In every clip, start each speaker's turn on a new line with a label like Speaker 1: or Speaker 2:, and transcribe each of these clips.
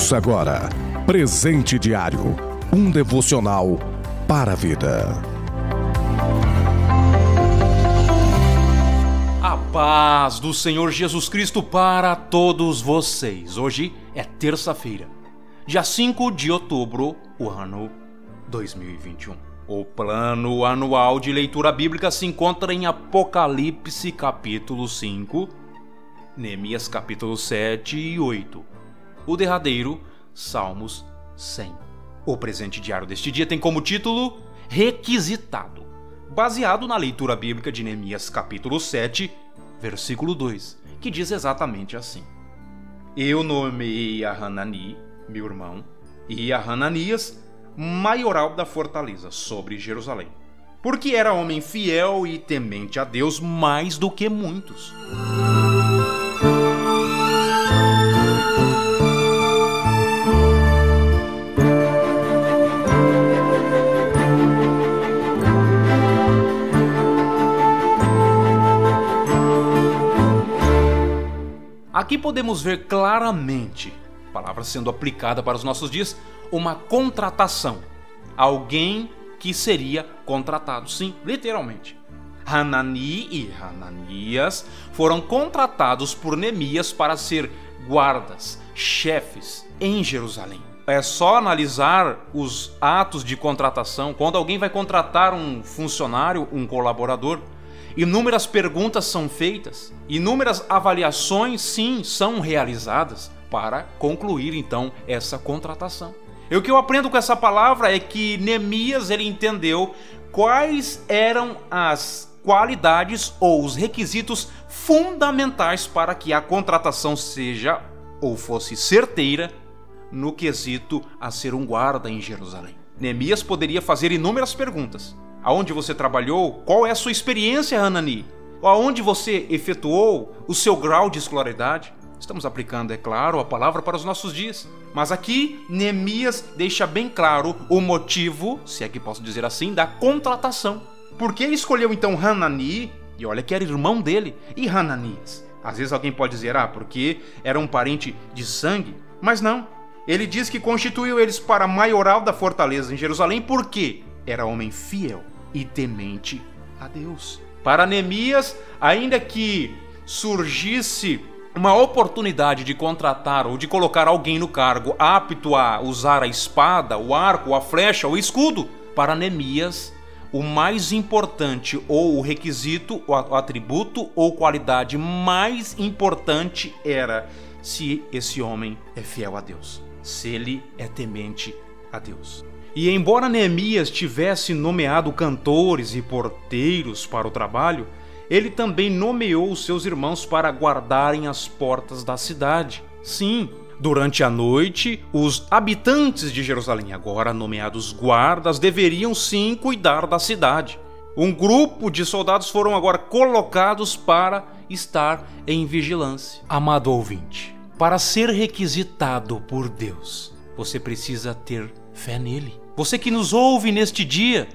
Speaker 1: Ouça agora Presente Diário um devocional para a vida.
Speaker 2: A paz do Senhor Jesus Cristo para todos vocês. Hoje é terça-feira, dia 5 de outubro, o ano 2021. O plano anual de leitura bíblica se encontra em Apocalipse capítulo 5, Neemias capítulo 7 e 8. O derradeiro, Salmos 100. O presente diário deste dia tem como título Requisitado, baseado na leitura bíblica de Neemias capítulo 7, versículo 2, que diz exatamente assim: Eu nomeei a Hanani, meu irmão, e a Hananias, maioral da fortaleza sobre Jerusalém, porque era homem fiel e temente a Deus mais do que muitos. Aqui podemos ver claramente, palavra sendo aplicada para os nossos dias, uma contratação. Alguém que seria contratado, sim, literalmente. Hanani e Hananias foram contratados por Neemias para ser guardas, chefes em Jerusalém. É só analisar os atos de contratação. Quando alguém vai contratar um funcionário, um colaborador, Inúmeras perguntas são feitas, inúmeras avaliações, sim, são realizadas para concluir então essa contratação. E o que eu aprendo com essa palavra é que Neemias ele entendeu quais eram as qualidades ou os requisitos fundamentais para que a contratação seja ou fosse certeira no quesito a ser um guarda em Jerusalém. Neemias poderia fazer inúmeras perguntas, aonde você trabalhou, qual é a sua experiência, Hanani, aonde você efetuou o seu grau de escolaridade. Estamos aplicando, é claro, a palavra para os nossos dias. Mas aqui, Neemias deixa bem claro o motivo, se é que posso dizer assim, da contratação. Por que escolheu então Hanani, e olha que era irmão dele, e Hananias? Às vezes alguém pode dizer, ah, porque era um parente de sangue, mas não. Ele diz que constituiu eles para maioral da fortaleza em Jerusalém porque era homem fiel e temente a Deus. Para Neemias, ainda que surgisse uma oportunidade de contratar ou de colocar alguém no cargo apto a usar a espada, o arco, a flecha, o escudo, para Neemias, o mais importante ou o requisito, o atributo ou qualidade mais importante era se esse homem é fiel a Deus, se ele é temente a Deus. E embora Neemias tivesse nomeado cantores e porteiros para o trabalho, ele também nomeou seus irmãos para guardarem as portas da cidade. Sim, durante a noite, os habitantes de Jerusalém, agora nomeados guardas, deveriam sim cuidar da cidade. Um grupo de soldados foram agora colocados para estar em vigilância. Amado ouvinte, para ser requisitado por Deus, você precisa ter fé nele. Você que nos ouve neste dia,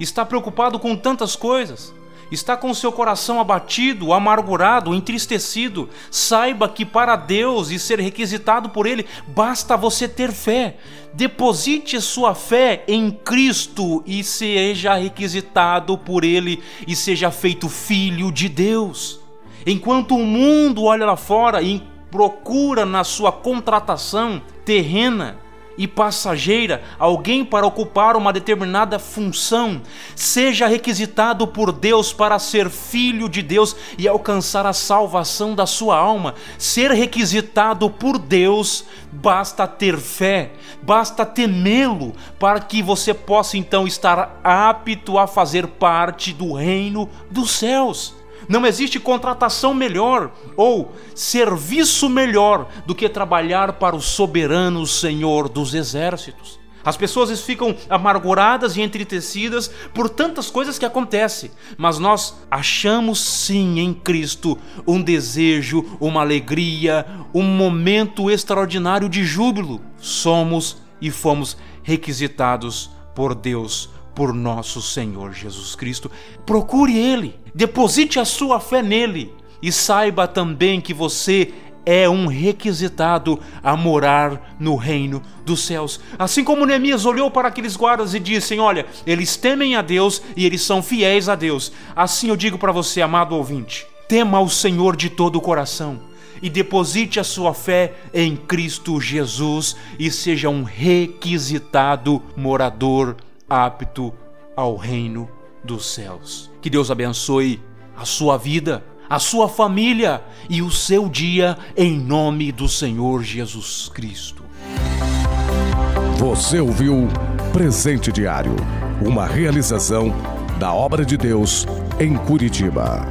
Speaker 2: está preocupado com tantas coisas, está com seu coração abatido, amargurado, entristecido, saiba que para Deus e ser requisitado por Ele, basta você ter fé. Deposite sua fé em Cristo e seja requisitado por Ele e seja feito filho de Deus. Enquanto o mundo olha lá fora e procura na sua contratação terrena, e passageira, alguém para ocupar uma determinada função, seja requisitado por Deus para ser filho de Deus e alcançar a salvação da sua alma. Ser requisitado por Deus, basta ter fé, basta temê-lo, para que você possa então estar apto a fazer parte do reino dos céus. Não existe contratação melhor ou serviço melhor do que trabalhar para o soberano Senhor dos exércitos. As pessoas ficam amarguradas e entristecidas por tantas coisas que acontecem, mas nós achamos sim em Cristo um desejo, uma alegria, um momento extraordinário de júbilo. Somos e fomos requisitados por Deus por nosso Senhor Jesus Cristo. Procure Ele, deposite a sua fé nele e saiba também que você é um requisitado a morar no reino dos céus. Assim como Neemias olhou para aqueles guardas e disse: Olha, eles temem a Deus e eles são fiéis a Deus. Assim eu digo para você, amado ouvinte: tema o Senhor de todo o coração e deposite a sua fé em Cristo Jesus e seja um requisitado morador apto ao reino dos céus. Que Deus abençoe a sua vida, a sua família e o seu dia em nome do Senhor Jesus Cristo.
Speaker 1: Você ouviu Presente Diário, uma realização da obra de Deus em Curitiba.